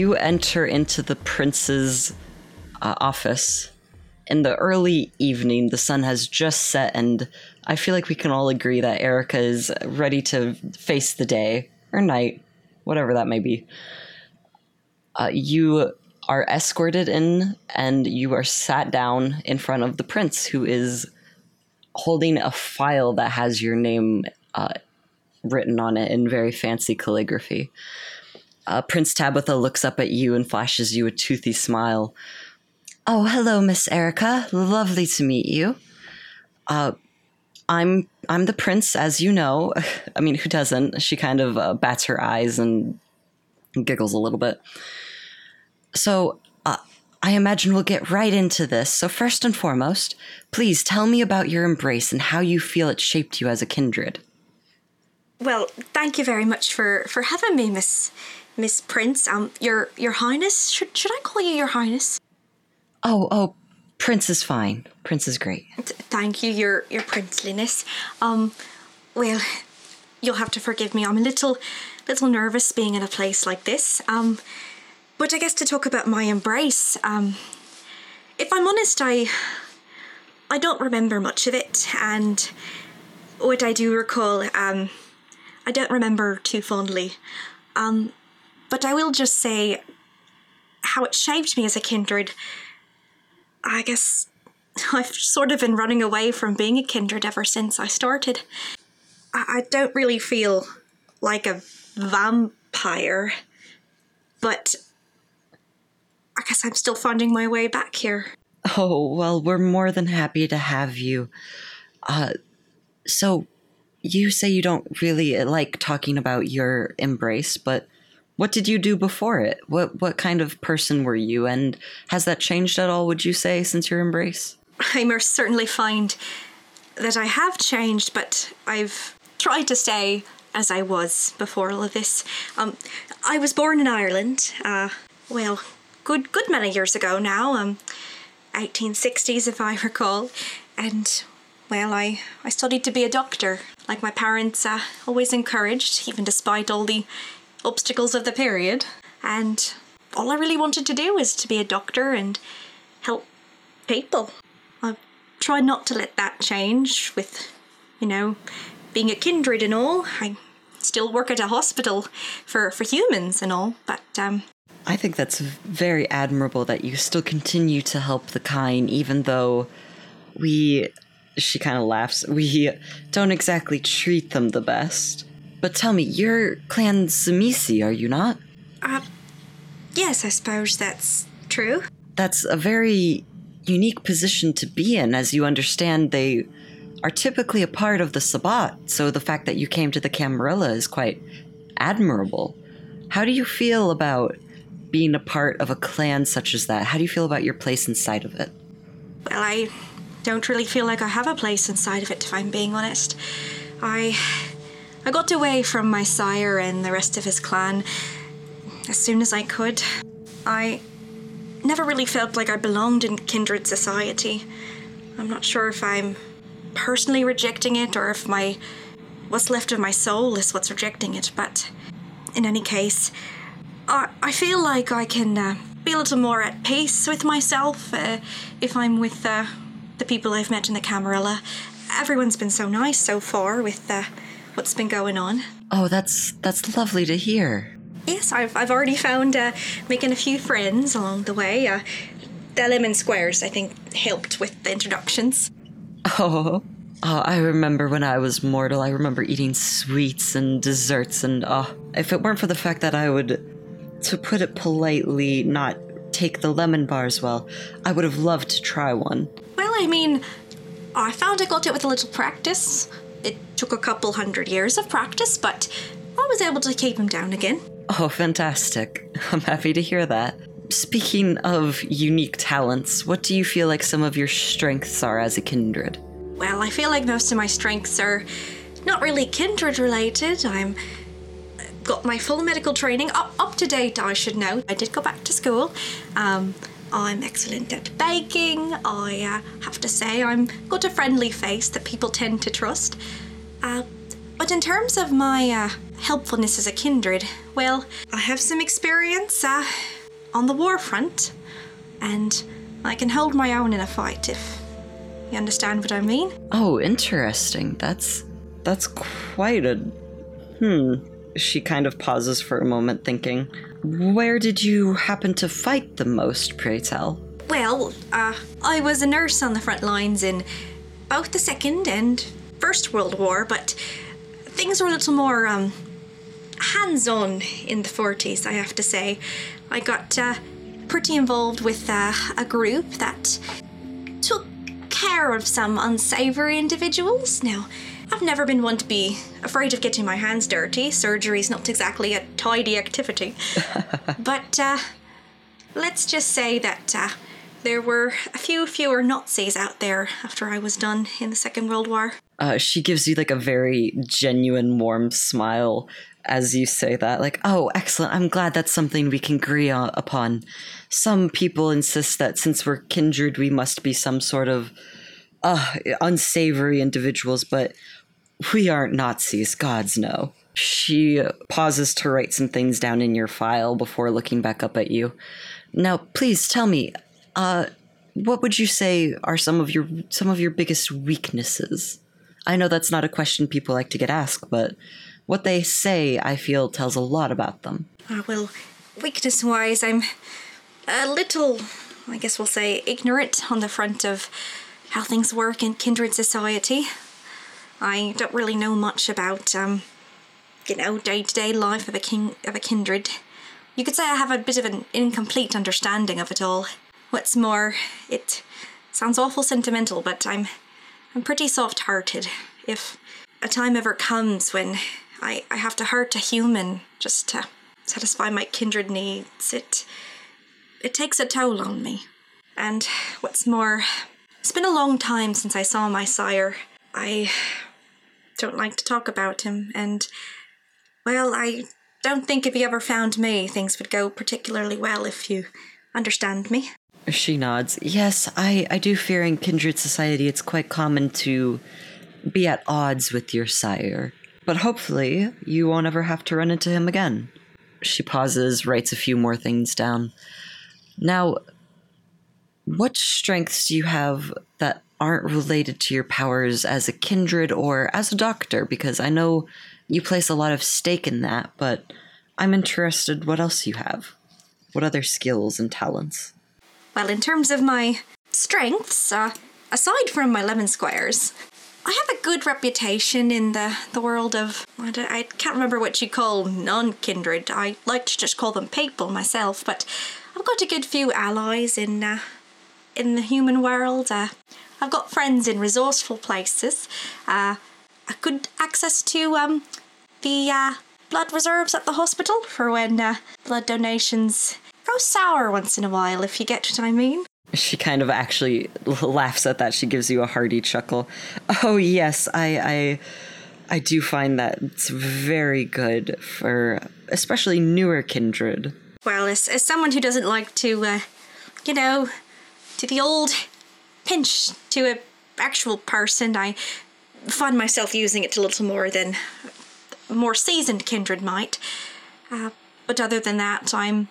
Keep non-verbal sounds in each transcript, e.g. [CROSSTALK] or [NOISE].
you enter into the prince's uh, office in the early evening. The sun has just set, and I feel like we can all agree that Erica is ready to face the day or night, whatever that may be. Uh, you are escorted in, and you are sat down in front of the prince, who is holding a file that has your name uh, written on it in very fancy calligraphy. Uh, Prince Tabitha looks up at you and flashes you a toothy smile. Oh, hello, Miss Erica. Lovely to meet you. Uh, I'm I'm the prince, as you know. [LAUGHS] I mean, who doesn't? She kind of uh, bats her eyes and giggles a little bit. So, uh, I imagine we'll get right into this. So, first and foremost, please tell me about your embrace and how you feel it shaped you as a kindred. Well, thank you very much for for having me, Miss Miss Prince. Um, your Your Highness. Should should I call you Your Highness? Oh, oh, Prince is fine. Prince is great. Th- thank you, Your Your Princeliness. Um, well, you'll have to forgive me. I'm a little little nervous being in a place like this. Um, but I guess to talk about my embrace. Um, if I'm honest, I I don't remember much of it, and what I do recall, um, I don't remember too fondly. Um, but I will just say how it shaped me as a kindred. I guess [LAUGHS] I've sort of been running away from being a kindred ever since I started. I, don't really feel like a vampire, but I guess I'm still finding my way back here. Oh, well, we're more than happy to have you. Uh, so, you say you don't really like talking about your embrace, but what did you do before it? What what kind of person were you, and has that changed at all? Would you say since your embrace? I most certainly find that I have changed, but I've tried to stay as I was before all of this. Um, I was born in Ireland. Uh, well, good good many years ago now. Um, 1860s, if I [LAUGHS] recall, and well, I I studied to be a doctor, like my parents uh, always encouraged, even despite all the obstacles of the period. And all I really wanted to do was to be a doctor and help people. I've tried not to let that change with, you know, being a kindred and all. I still work at a hospital for, for humans and all, but um, I think that's very admirable that you still continue to help the kine, even though we. She kind of laughs. We don't exactly treat them the best. But tell me, you're Clan Tzimisce, are you not? uh, yes, I suppose that's true. That's a very unique position to be in, as you understand they are typically a part of the Sabbat, so the fact that you came to the Camarilla is quite admirable. How do you feel about being a part of a clan such as that? How do you feel about your place inside of it? Well, I don't really feel like I have a place inside of it, if I'm being honest. I. I got away from my sire and the rest of his clan as soon as I could. I never really felt like I belonged in kindred society. I'm not sure if I'm personally rejecting it or if my what's left of my soul is what's rejecting it, but in any case, I, I feel like I can uh, be a little more at peace with myself uh, if I'm with uh, the people I've met in the Camarilla. Everyone's been so nice so far with uh, what's been going on. Oh, that's that's lovely to hear. Yes, I've, I've already found uh, making a few friends along the way. Uh, the Lemon Squares, I think, helped with the introductions. [LAUGHS] Oh, oh, I remember when I was mortal. I remember eating sweets and desserts, and oh, if it weren't for the fact that I would, to put it politely, not take the lemon bars well, I would have loved to try one. Well, I mean, I found I got it with a little practice. Took a couple hundred years of practice, but I was able to keep him down again. Oh, fantastic. I'm happy to hear that. Speaking of unique talents, what do you feel like some of your strengths are as a kindred? Well, I feel like most of my strengths are not really kindred related. I'm got my full medical training up, up to date, I should know. I did go back to school. Um, I'm excellent at baking. I uh, have to say I'm got a friendly face that people tend to trust. Uh, but in terms of my uh, helpfulness as a kindred, Well, I have some experience uh, on the war front, and I can hold my own in a fight if you understand what I mean. Oh, interesting. That's that's quite a hmm. She kind of pauses for a moment, thinking, "Where did you happen to fight the most? Pray tell." Well, uh, I was a nurse on the front lines in both the Second and First World War, but things were a little more um, hands on in the 40s, I have to say. I got uh, pretty involved with uh, a group that took care of some unsavory individuals. Now, I've never been one to be afraid of getting my hands dirty. Surgery's not exactly a tidy activity. [LAUGHS] but uh, let's just say that uh, there were a few fewer Nazis out there after I was done in the Second World War. Uh, she gives you like a very genuine, warm smile as you say that. Like, oh, excellent. I'm glad that's something we can agree on, upon. Some people insist that since we're kindred, we must be some sort of uh, unsavory individuals, but we aren't Nazis, gods no. She pauses to write some things down in your file before looking back up at you. Now, please tell me, uh, what would you say are some of your some of your biggest weaknesses? I know that's not a question people like to get asked, but what they say, I feel, tells a lot about them. Uh, well, weakness wise, I'm a little, I guess we'll say, ignorant on the front of how things work in kindred society. I don't really know much about, um, you know, day to day life of a king of a kindred. You could say I have a bit of an incomplete understanding of it all. What's more, it sounds awful sentimental, but I'm I'm pretty soft-hearted. If a time ever comes when I, I have to hurt a human just to satisfy my kindred needs, it it takes a toll on me. And what's more, it's been a long time since I saw my sire. I don't like to talk about him, and, well, I don't think if he ever found me, things would go particularly well if you understand me. She nods. Yes, I, I do fear in kindred society it's quite common to be at odds with your sire. But hopefully, you won't ever have to run into him again. She pauses, writes a few more things down. Now, what strengths do you have that aren't related to your powers as a kindred or as a doctor? Because I know you place a lot of stake in that, but I'm interested what else you have. What other skills and talents? Well, in terms of my strengths, uh, aside from my lemon squares, I have a good reputation in the, the world of. I, I can't remember what you call non kindred. I like to just call them people myself, but I've got a good few allies in uh, in the human world. Uh, I've got friends in resourceful places. Uh, a good access to um, the uh, blood reserves at the hospital for when uh, blood donations go sour once in a while, if you get what I mean. She kind of actually [LAUGHS] laughs at that. She gives you a hearty chuckle. Oh yes, I I I do find that it's very good for especially newer kindred. Well, as, as someone who doesn't like to, uh, you know, to the old pinch to a actual person, I find myself using it a little more than more seasoned kindred might. Uh, but other than that, I'm.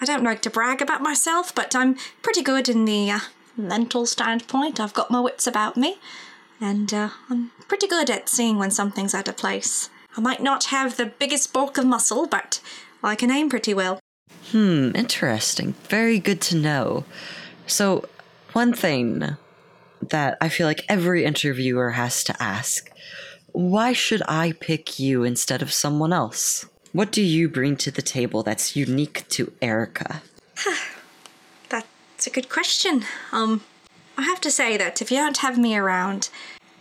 I don't like to brag about myself, but I'm pretty good in the uh, mental standpoint. I've got my wits about me, and uh, I'm pretty good at seeing when something's out of place. I might not have the biggest bulk of muscle, but I can aim pretty well. Hmm, interesting. Very good to know. So, one thing that I feel like every interviewer has to ask why should I pick you instead of someone else? What do you bring to the table that's unique to Erica? [SIGHS] That's a good question. Um, I have to say that if you don't have me around,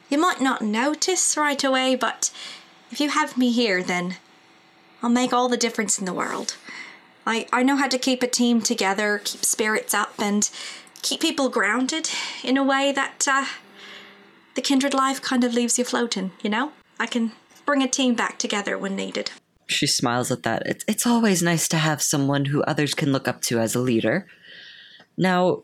you might not notice right away, but if you have me here, then I'll make all the difference in the world. I, I know how to keep a team together, keep spirits up, and keep people grounded in a way that uh, the kindred life kind of leaves you floating, you know? I can bring a team back together when needed. She smiles at that. It's, it's always nice to have someone who others can look up to as a leader. Now,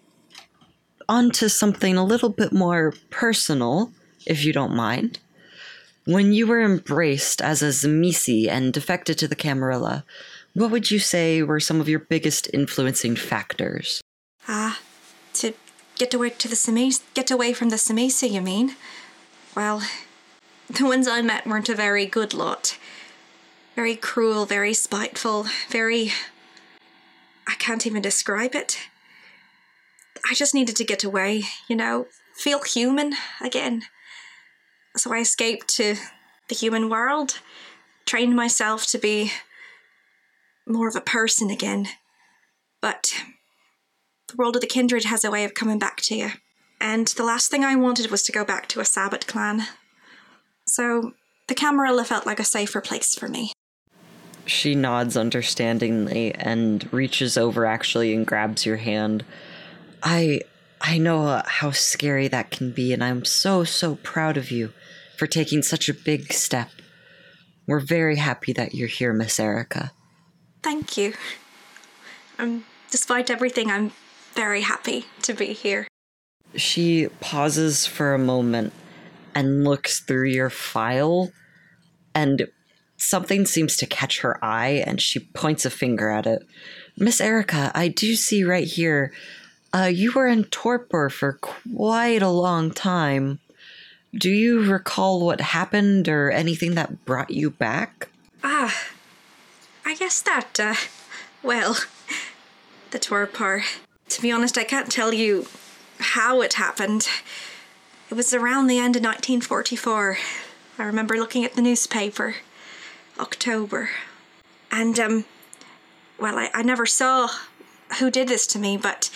on to something a little bit more personal, if you don't mind. when you were embraced as a Tzimisce and defected to the Camarilla, what would you say were some of your biggest influencing factors? Ah, to get away to the Tzimisce, get away from the Tzimisce, you mean? Well, [LAUGHS] the ones I met weren't a very good lot. Very cruel, very spiteful, very. I can't even describe it. I just needed to get away, you know, feel human again. So I escaped to the human world, trained myself to be more of a person again. But the world of the kindred has a way of coming back to you. And the last thing I wanted was to go back to a Sabbat clan. So the Camarilla felt like a safer place for me. She nods understandingly and reaches over actually and grabs your hand. I I know uh, how scary that can be and I'm so so proud of you for taking such a big step. We're very happy that you're here, Miss Erica. Thank you. Um, despite everything, I'm very happy to be here. She pauses for a moment and looks through your file, and something seems to catch her eye, and she points a finger at it. Miss Erica, I do see right here, uh, you were in torpor for quite a long time. Do you recall what happened or anything that brought you back? Ah, I guess that, uh, well, the torpor. To be honest, I can't tell you how it happened. It was around the end of 1944. I remember looking at the newspaper. October. And, um, well, I, I never saw who did this to me, but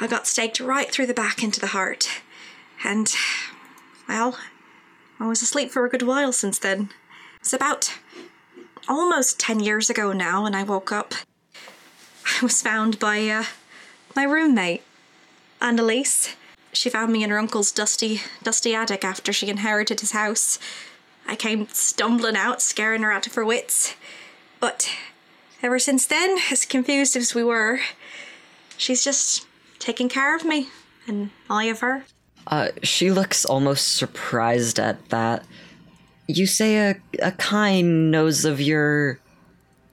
I got staked right through the back into the heart. And, well, I was asleep for a good while since then. It's about almost 10 years ago now when I woke up. I was found by uh, my roommate, Annalise. She found me in her uncle's dusty, dusty attic after she inherited his house. I came stumbling out, scaring her out of her wits. But ever since then, as confused as we were, she's just taking care of me, and I of her. Uh, she looks almost surprised at that. You say a, a kine knows of your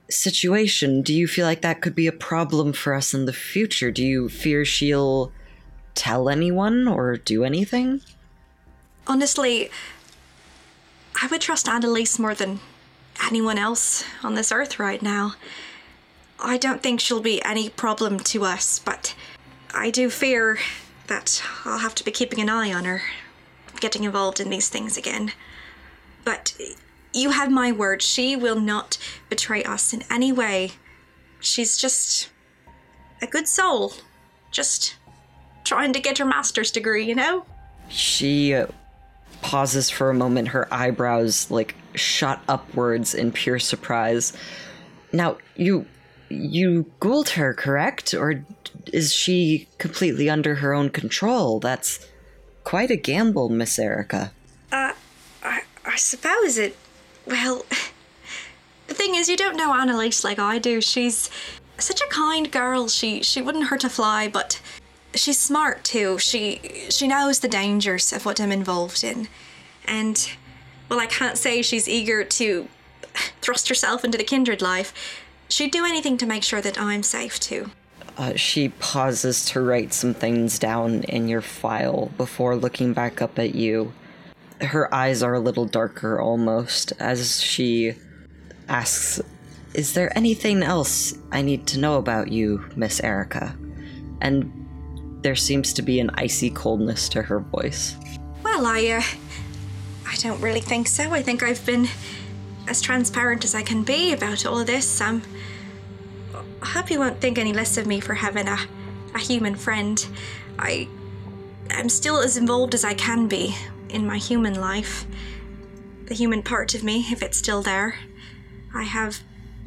situation. Do you feel like that could be a problem for us in the future? Do you fear she'll tell anyone or do anything? Honestly, I would trust Annalise more than anyone else on this earth right now. I don't think she'll be any problem to us, but I do fear that I'll have to be keeping an eye on her, getting involved in these things again. But you have my word, she will not betray us in any way. She's just a good soul. Just trying to get her master's degree, you know? She uh, pauses for a moment, her eyebrows like shot upwards in pure surprise. Now, you you ghouled her, correct? Or is she completely under her own control? That's quite a gamble, Miss Erica. Uh, I, I suppose it. Well, [LAUGHS] the thing is, you don't know Annalise like I do. She's such a kind girl. She she wouldn't hurt a fly, but she's smart too. She she knows the dangers of what I'm involved in, and well, I can't say she's eager to thrust herself into the kindred life. She'd do anything to make sure that I'm safe too. Uh, she pauses to write some things down in your file before looking back up at you. Her eyes are a little darker almost as she asks, Is there anything else I need to know about you, Miss Erica? And there seems to be an icy coldness to her voice. Well, I, uh, I don't really think so. I think I've been as transparent as I can be about all of this. Um, I hope you won't think any less of me for having a, a human friend. I, I'm still as involved as I can be in my human life. The human part of me, if it's still there. I have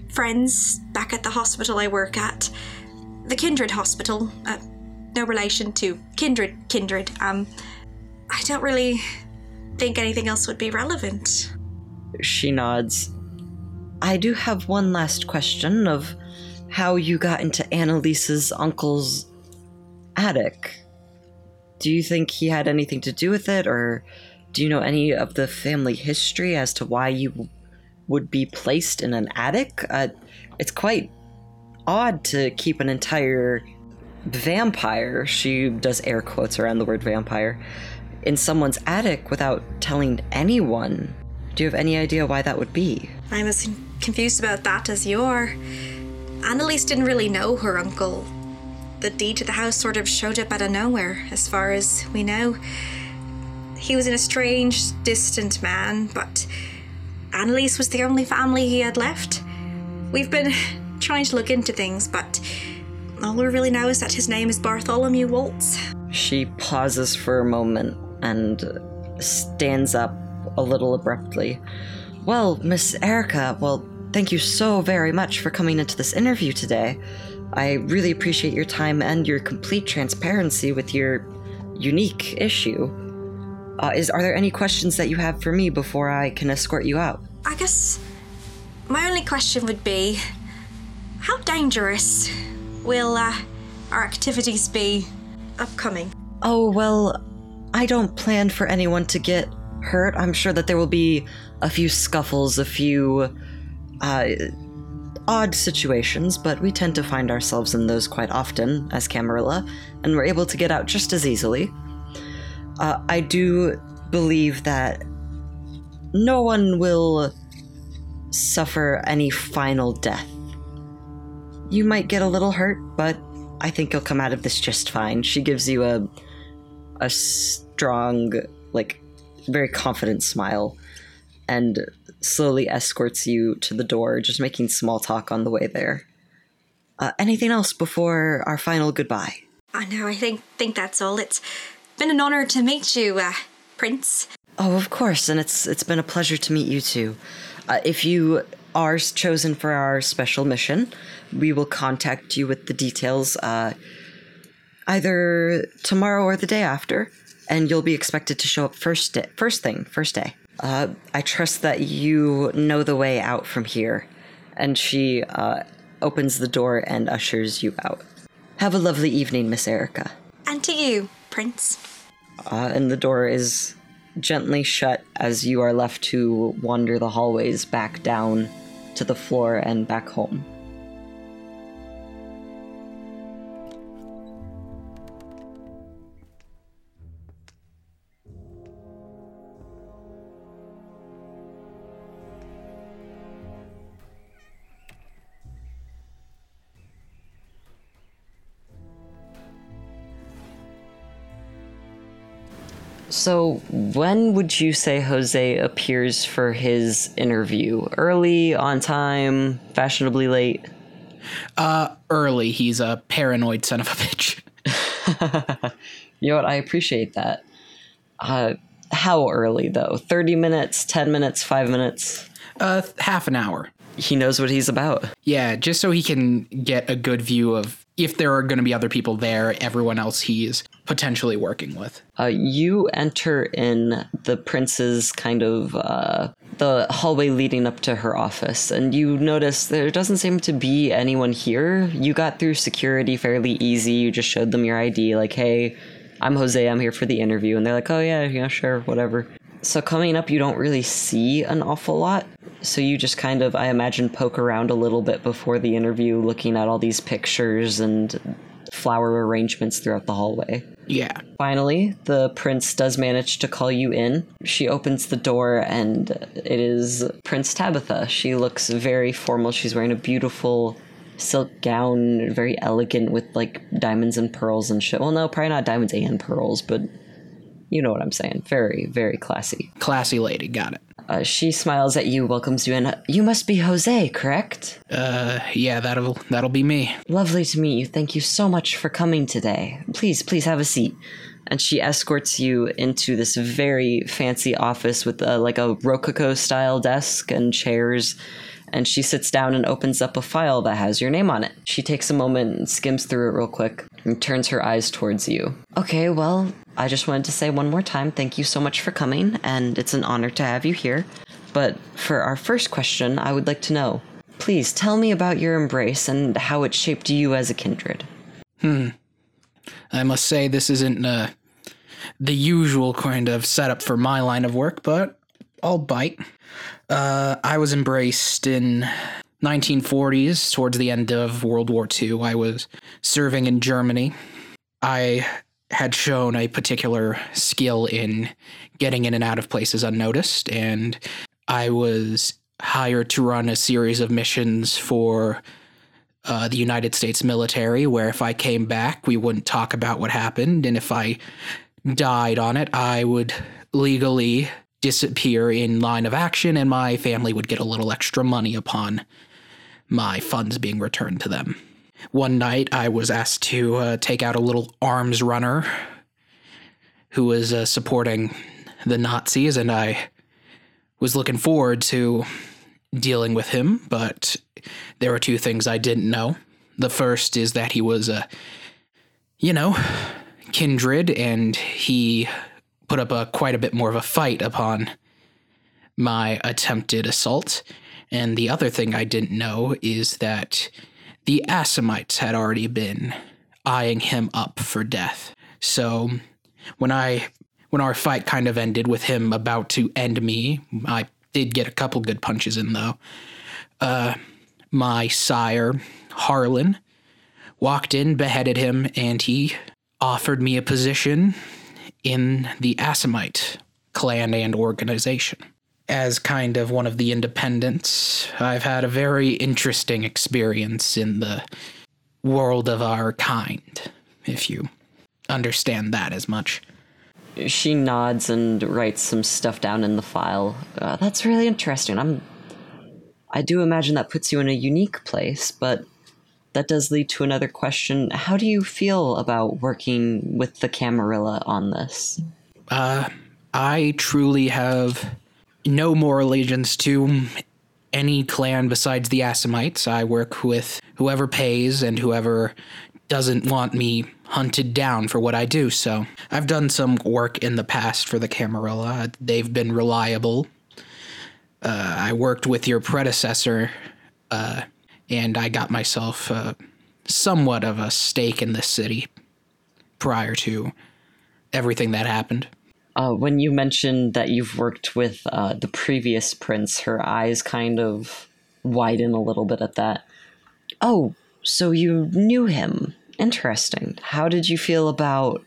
friends back at the hospital I work at. The Kindred Hospital. Uh, no relation to Kindred Kindred. Um, I don't really think anything else would be relevant. She nods. I do have one last question of how you got into Annalise's uncle's attic. Do you think he had anything to do with it, or Do you know any of the family history as to why you would be placed in an attic? Uh, it's quite odd to keep an entire vampire, she does air quotes around the word vampire, in someone's attic without telling anyone. Do you have any idea why that would be? I'm as confused about that as you are. Annalise didn't really know her uncle. The deed to the house sort of showed up out of nowhere, as far as we know. He was an estranged, distant man, but Annalise was the only family he had left. We've been [LAUGHS] trying to look into things, but all we really know is that his name is Bartholomew Waltz. She pauses for a moment and stands up a little abruptly. Well, Miss Erica, well, thank you so very much for coming into this interview today. I really appreciate your time and your complete transparency with your unique issue. Uh, is are there any questions that you have for me before I can escort you out? I guess my only question would be how dangerous will uh, our activities be upcoming? Oh, well, I don't plan for anyone to get hurt. I'm sure that there will be a few scuffles, a few uh, odd situations, but we tend to find ourselves in those quite often as Camarilla, and we're able to get out just as easily. Uh, I do believe that no one will suffer any final death. You might get a little hurt, but I think you'll come out of this just fine. She gives you a a strong, like very confident smile and slowly escorts you to the door, just making small talk on the way there. Uh, anything else before our final goodbye? I know, I think think that's all. It's been an honor to meet you, uh, Prince. Oh, of course, and it's it's been a pleasure to meet you too. Uh, if you are chosen for our special mission, we will contact you with the details uh, either tomorrow or the day after, and you'll be expected to show up first day, first thing, first day. Uh, I trust that you know the way out from here. And she uh, opens the door and ushers you out. Have a lovely evening, Miss Erica. And to you, Prince. Uh, and the door is gently shut as you are left to wander the hallways back down to the floor and back home. So, when would you say Jose appears for his interview? Early, on time, fashionably late? Uh, early. He's a paranoid son of a bitch. [LAUGHS] [LAUGHS] you know what? I appreciate that. Uh, how early, though? 30 minutes, 10 minutes, 5 minutes? Uh, half an hour. He knows what he's about. Yeah, just so he can get a good view of if there are going to be other people there, everyone else he's potentially working with. Uh, you enter in the prince's kind of uh, the hallway leading up to her office, and you notice there doesn't seem to be anyone here. You got through security fairly easy. You just showed them your ID, like, "Hey, I'm Jose. I'm here for the interview," and they're like, "Oh yeah, yeah, sure, whatever." So coming up, you don't really see an awful lot. So you just kind of, I imagine, poke around a little bit before the interview, looking at all these pictures and flower arrangements throughout the hallway. Yeah. Finally, the prince does manage to call you in. She opens the door and it is Prince Tabitha. She looks very formal. She's wearing a beautiful silk gown, very elegant with like diamonds and pearls and shit. Well, no, probably not diamonds and pearls, but you know what I'm saying. Very, very classy. Classy lady, got it. Uh, she smiles at you, welcomes you in. You must be Jose, correct? Uh, yeah, that'll that'll be me. Lovely to meet you. Thank you so much for coming today. Please, please have a seat. And she escorts you into this very fancy office with a, like a rococo style desk and chairs. And she sits down and opens up a file that has your name on it. She takes a moment and skims through it real quick and turns her eyes towards you. Okay, well, I just wanted to say one more time thank you so much for coming, and it's an honor to have you here. But for our first question, I would like to know please tell me about your embrace and how it shaped you as a kindred. Hmm. I must say, this isn't uh, the usual kind of setup for my line of work, but I'll bite. Uh, I was embraced in 1940s, towards the end of World War II. I was serving in Germany. I had shown a particular skill in getting in and out of places unnoticed, and I was hired to run a series of missions for uh, the United States military, where if I came back, we wouldn't talk about what happened, and if I died on it, I would legally disappear in line of action, and my family would get a little extra money upon my funds being returned to them. One night, I was asked to uh, take out a little arms runner who was uh, supporting the Nazis, and I was looking forward to dealing with him, but there were two things I didn't know. The first is that he was a, you know, kindred, and he put up a quite a bit more of a fight upon my attempted assault. And the other thing I didn't know is that the Assamites had already been eyeing him up for death. So when I when our fight kind of ended with him about to end me, I did get a couple good punches in though. Uh, my sire, Harlan, walked in, beheaded him, and he offered me a position in the Assamite clan and organization. As kind of one of the independents, I've had a very interesting experience in the world of our kind, if you understand that as much. She nods and writes some stuff down in the file. Uh, that's really interesting. I'm. I do imagine that puts you in a unique place, but that does lead to another question. How do you feel about working with the Camarilla on this? Uh, I truly have no more allegiance to any clan besides the Assamites. I work with whoever pays and whoever doesn't want me hunted down for what I do. So I've done some work in the past for the Camarilla. They've been reliable. Uh, I worked with your predecessor, uh, and I got myself uh, somewhat of a stake in this city prior to everything that happened. Uh, when you mentioned that you've worked with uh, the previous prince, her eyes kind of widen a little bit at that. Oh, so you knew him. Interesting. How did you feel about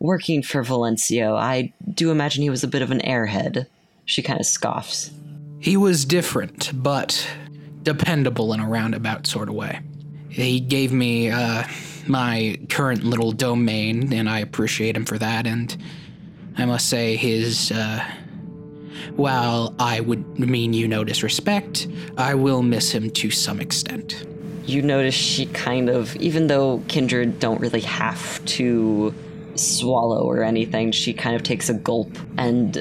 working for Valencio? I do imagine he was a bit of an airhead. She kind of scoffs. He was different, but dependable in a roundabout sort of way. He gave me uh, my current little domain, and I appreciate him for that. And I must say, his. Uh, while I would mean you no disrespect, I will miss him to some extent. You notice she kind of, even though Kindred don't really have to swallow or anything, she kind of takes a gulp and,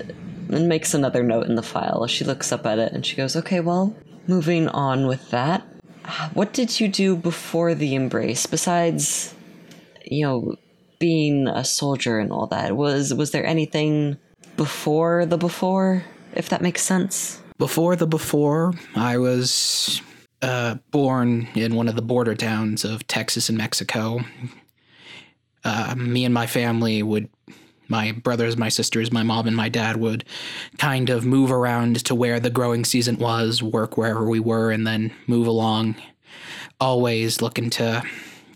and makes another note in the file. She looks up at it and she goes, Okay, well, moving on with that. What did you do before the embrace besides, you know, being a soldier and all that? Was was there anything before the before, if that makes sense? Before the before, I was uh, born in one of the border towns of Texas and Mexico. Uh, me and my family would, my brothers, my sisters, my mom, and my dad would kind of move around to where the growing season was, work wherever we were, and then move along. Always looking to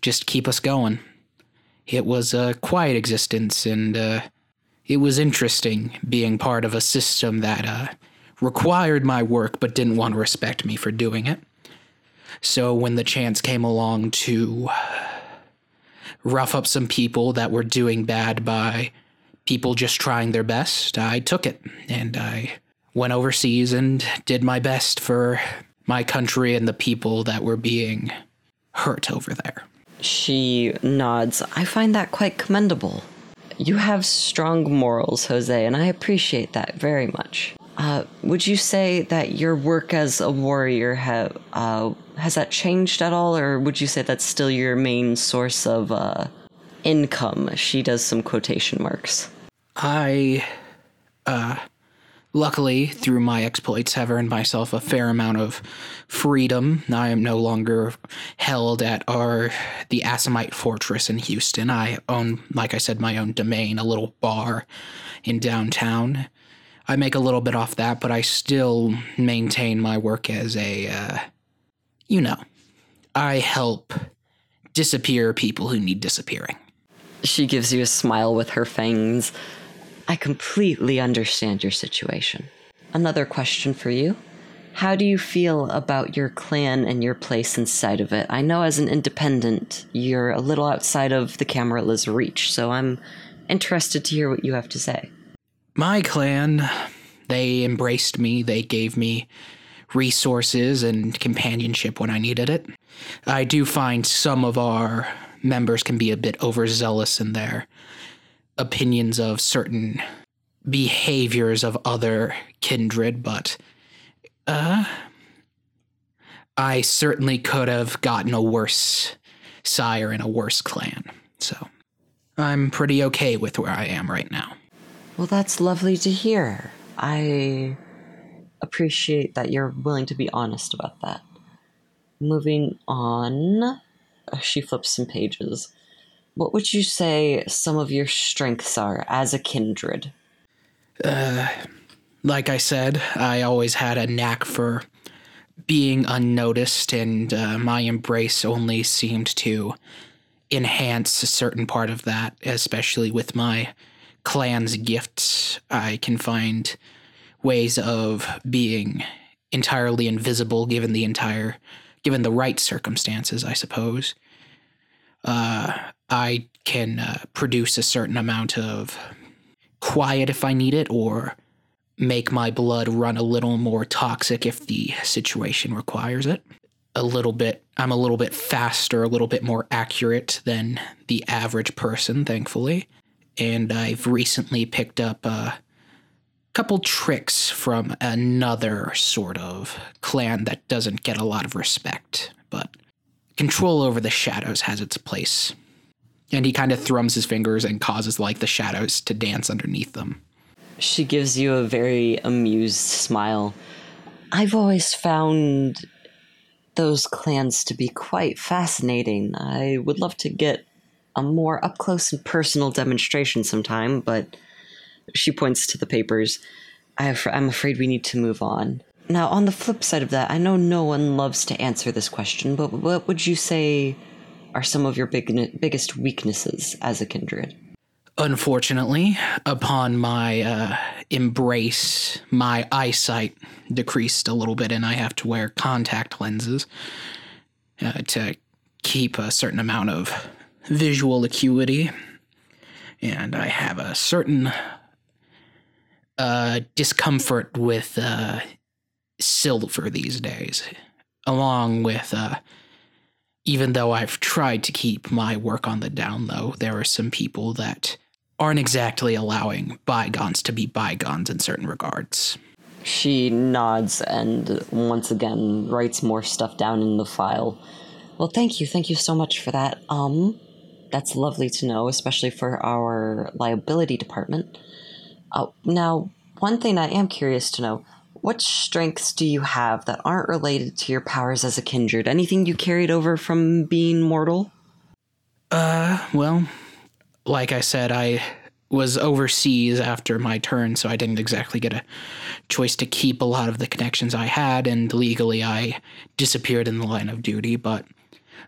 just keep us going. It was a quiet existence, and uh, it was interesting being part of a system that uh, required my work but didn't want to respect me for doing it. So when the chance came along to rough up some people that were doing bad by people just trying their best, I took it and I went overseas and did my best for my country and the people that were being hurt over there. She nods. I find that quite commendable. You have strong morals, Jose, and I appreciate that very much. Uh, would you say that your work as a warrior have uh, has that changed at all, or would you say that's still your main source of uh, income? She does some quotation marks. I uh, luckily, through my exploits, have earned myself a fair amount of freedom. I am no longer held at our the Assamite Fortress in Houston. I own, like I said, my own domain, a little bar in downtown. I make a little bit off that, but I still maintain my work as a, uh, you know, I help disappear people who need disappearing. She gives you a smile with her fangs. I completely understand your situation. Another question for you. How do you feel about your clan and your place inside of it? I know as an independent, you're a little outside of the Camarilla's reach, so I'm interested to hear what you have to say. My clan, they embraced me, they gave me resources and companionship when I needed it. I do find some of our members can be a bit overzealous in their opinions of certain behaviors of other kindred, but uh I certainly could have gotten a worse sire in a worse clan. So I'm pretty okay with where I am right now. Well, that's lovely to hear. I appreciate that you're willing to be honest about that. Moving on, uh, she flips some pages. What would you say some of your strengths are as a kindred? like I said, I always had a knack for being unnoticed, and uh, my embrace only seemed to enhance a certain part of that, especially with my clan's gifts. I can find ways of being entirely invisible given the entire given the right circumstances, I suppose. Uh, I can uh, produce a certain amount of quiet if I need it, or make my blood run a little more toxic if the situation requires it. A little bit, I'm a little bit faster, a little bit more accurate than the average person, thankfully. And I've recently picked up a couple tricks from another sort of clan that doesn't get a lot of respect, but control over the shadows has its place. And he kind of thrums his fingers and causes like the shadows to dance underneath them. She gives you a very amused smile. I've always found those clans to be quite fascinating. I would love to get a more up close and personal demonstration sometime, but she points to the papers. I'm afraid we need to move on. Now, on the flip side of that, I know no one loves to answer this question, but what would you say are some of your big, biggest weaknesses as a kindred? Unfortunately, upon my uh, embrace, my eyesight decreased a little bit, and I have to wear contact lenses uh, to keep a certain amount of visual acuity. And I have a certain uh, discomfort with uh, silver these days, along with uh, even though I've tried to keep my work on the down low, there are some people that aren't exactly allowing bygones to be bygones in certain regards. She nods and once again writes more stuff down in the file. Well, thank you. Thank you so much for that. Um, that's lovely to know, especially for our liability department. Uh, now, one thing I am curious to know what strengths do you have that aren't related to your powers as a kindred? Anything you carried over from being mortal? Uh, well, like I said, I was overseas after my turn, so I didn't exactly get a choice to keep a lot of the connections I had, and legally I disappeared in the line of duty, but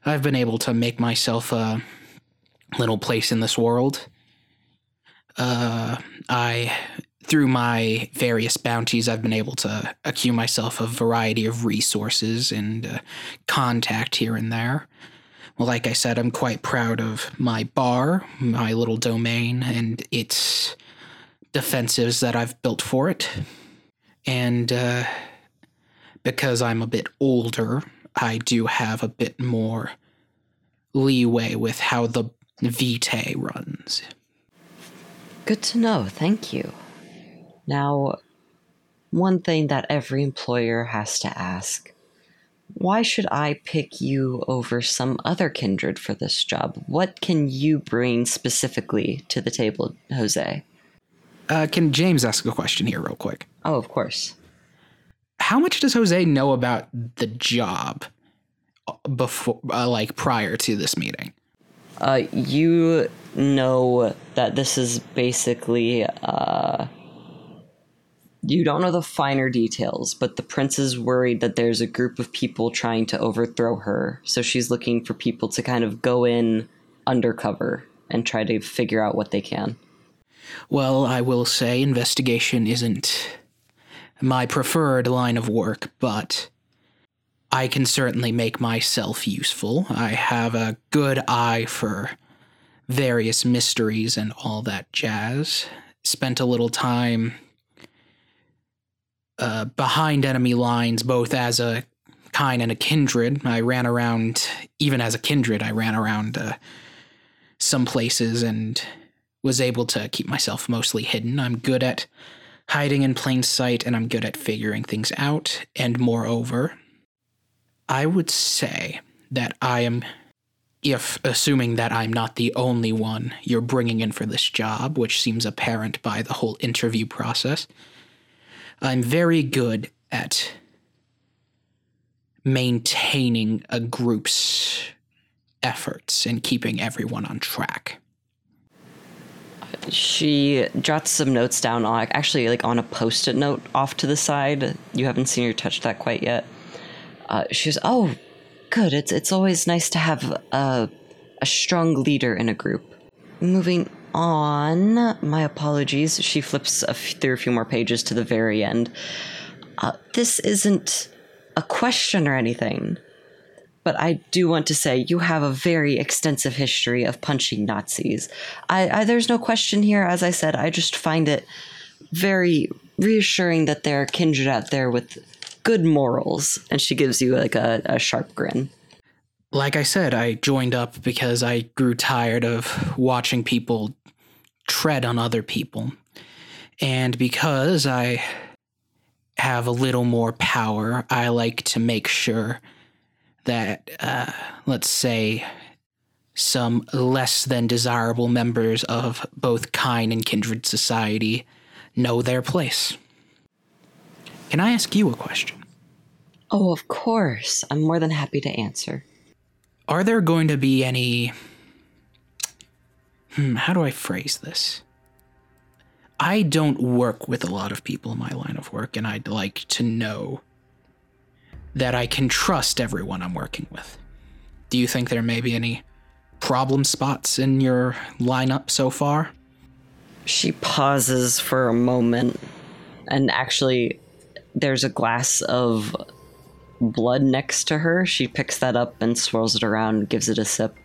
I've been able to make myself a little place in this world. Uh, I through my various bounties, I've been able to accrue myself a variety of resources and uh, contact here and there. Well, like I said, I'm quite proud of my bar, my little domain, and its defensives that I've built for it. And uh, because I'm a bit older, I do have a bit more leeway with how the Vitae runs. Good to know. Thank you. Now, one thing that every employer has to ask why should I pick you over some other kindred for this job? What can you bring specifically to the table, Jose? Uh, can James ask a question here, real quick? Oh, of course. How much does Jose know about the job before, uh, like prior to this meeting? Uh, you know that this is basically uh, you don't know the finer details, but the prince is worried that there's a group of people trying to overthrow her. So she's looking for people to kind of go in undercover and try to figure out what they can. Well, I will say investigation isn't my preferred line of work, but I can certainly make myself useful. I have a good eye for various mysteries and all that jazz. Spent a little time uh, behind enemy lines, both as a kine and a kindred. I ran around, even as a kindred, I ran around uh, some places and was able to keep myself mostly hidden. I'm good at hiding in plain sight and I'm good at figuring things out. And moreover, I would say that I am, if assuming that I'm not the only one you're bringing in for this job, which seems apparent by the whole interview process, I'm very good at maintaining a group's efforts and keeping everyone on track. She jots some notes down actually like on a post-it note off to the side. You haven't seen her touch that quite yet. Uh, she says, "Oh, good. It's it's always nice to have a a strong leader in a group." Moving on, my apologies. She flips a f- through a few more pages to the very end. Uh, this isn't a question or anything, but I do want to say you have a very extensive history of punching Nazis. I, I there's no question here. As I said, I just find it very reassuring that there are kindred out there with good morals. And she gives you like a, a sharp grin. Like I said, I joined up because I grew tired of watching people tread on other people. And because I have a little more power, I like to make sure that, uh, let's say, some less than desirable members of both kine and kindred society know their place. Can I ask you a question? Oh, of course. I'm more than happy to answer. Are there going to be any. Hmm, how do I phrase this? I don't work with a lot of people in my line of work, and I'd like to know that I can trust everyone I'm working with. Do you think there may be any problem spots in your lineup so far? She pauses for a moment, and actually, there's a glass of blood next to her. She picks that up and swirls it around, gives it a sip.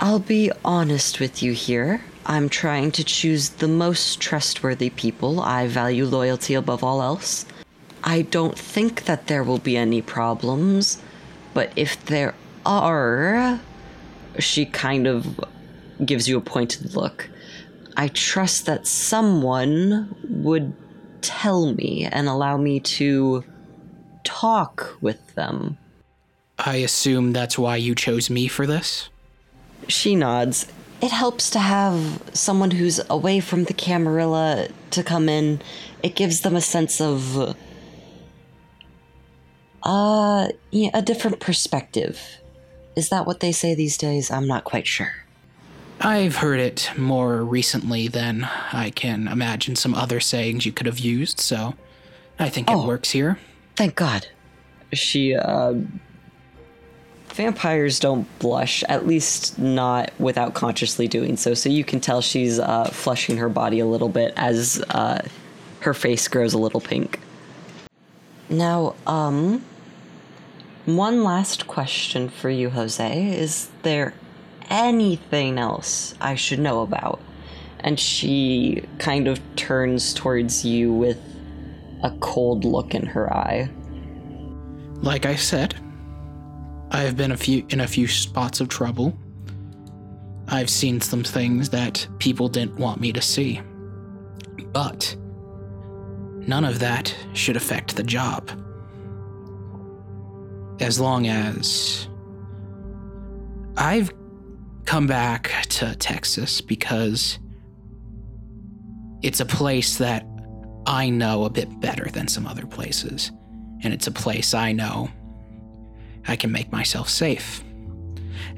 I'll be honest with you here. I'm trying to choose the most trustworthy people. I value loyalty above all else. I don't think that there will be any problems, but if there are, she kind of gives you a pointed look. I trust that someone would tell me and allow me to talk with them. I assume that's why you chose me for this? She nods. It helps to have someone who's away from the Camarilla to come in. It gives them a sense of uh yeah, a different perspective. Is that what they say these days? I'm not quite sure. I've heard it more recently than I can imagine some other sayings you could have used, so I think it Oh. works here. Thank God. She, uh. Vampires don't blush, at least not without consciously doing so. So you can tell she's uh, flushing her body a little bit as uh, her face grows a little pink. Now, um. One last question for you, Jose. Is there anything else I should know about? And she kind of turns towards you with a cold look in her eye. Like I said, I've been a few in a few spots of trouble. I've seen some things that people didn't want me to see. But none of that should affect the job. As long as I've come back to Texas because it's a place that I know a bit better than some other places. And it's a place I know I can make myself safe.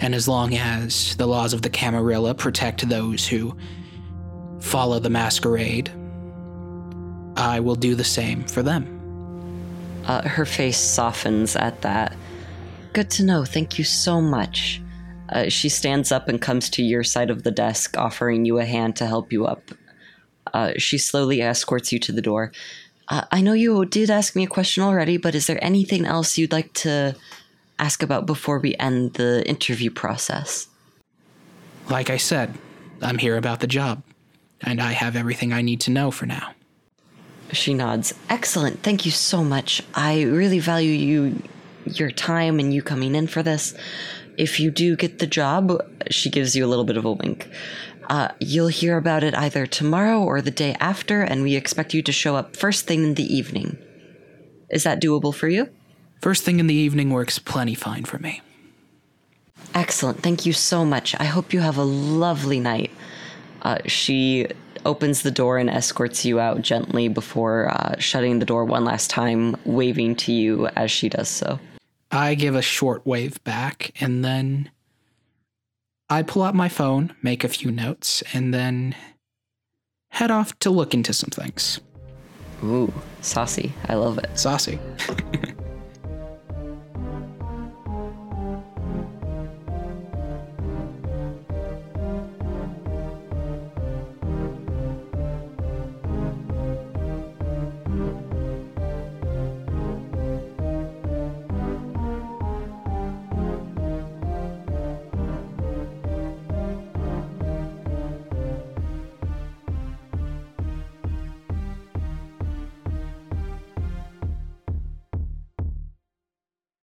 And as long as the laws of the Camarilla protect those who follow the masquerade, I will do the same for them. Uh, her face softens at that. Good to know. Thank you so much. Uh, she stands up and comes to your side of the desk, offering you a hand to help you up. Uh, she slowly escorts you to the door. Uh, I know you did ask me a question already, but is there anything else you'd like to ask about before we end the interview process? Like I said, I'm here about the job, and I have everything I need to know for now. She nods. Excellent. Thank you so much. I really value you, your time, and you coming in for this. If you do get the job, she gives you a little bit of a wink. Uh, you'll hear about it either tomorrow or the day after, and we expect you to show up first thing in the evening. Is that doable for you? First thing in the evening works plenty fine for me. Excellent. Thank you so much. I hope you have a lovely night. Uh, she opens the door and escorts you out gently before uh, shutting the door one last time, waving to you as she does so. I give a short wave back and then I pull out my phone, make a few notes, and then head off to look into some things. Ooh, saucy. I love it. Saucy. [LAUGHS]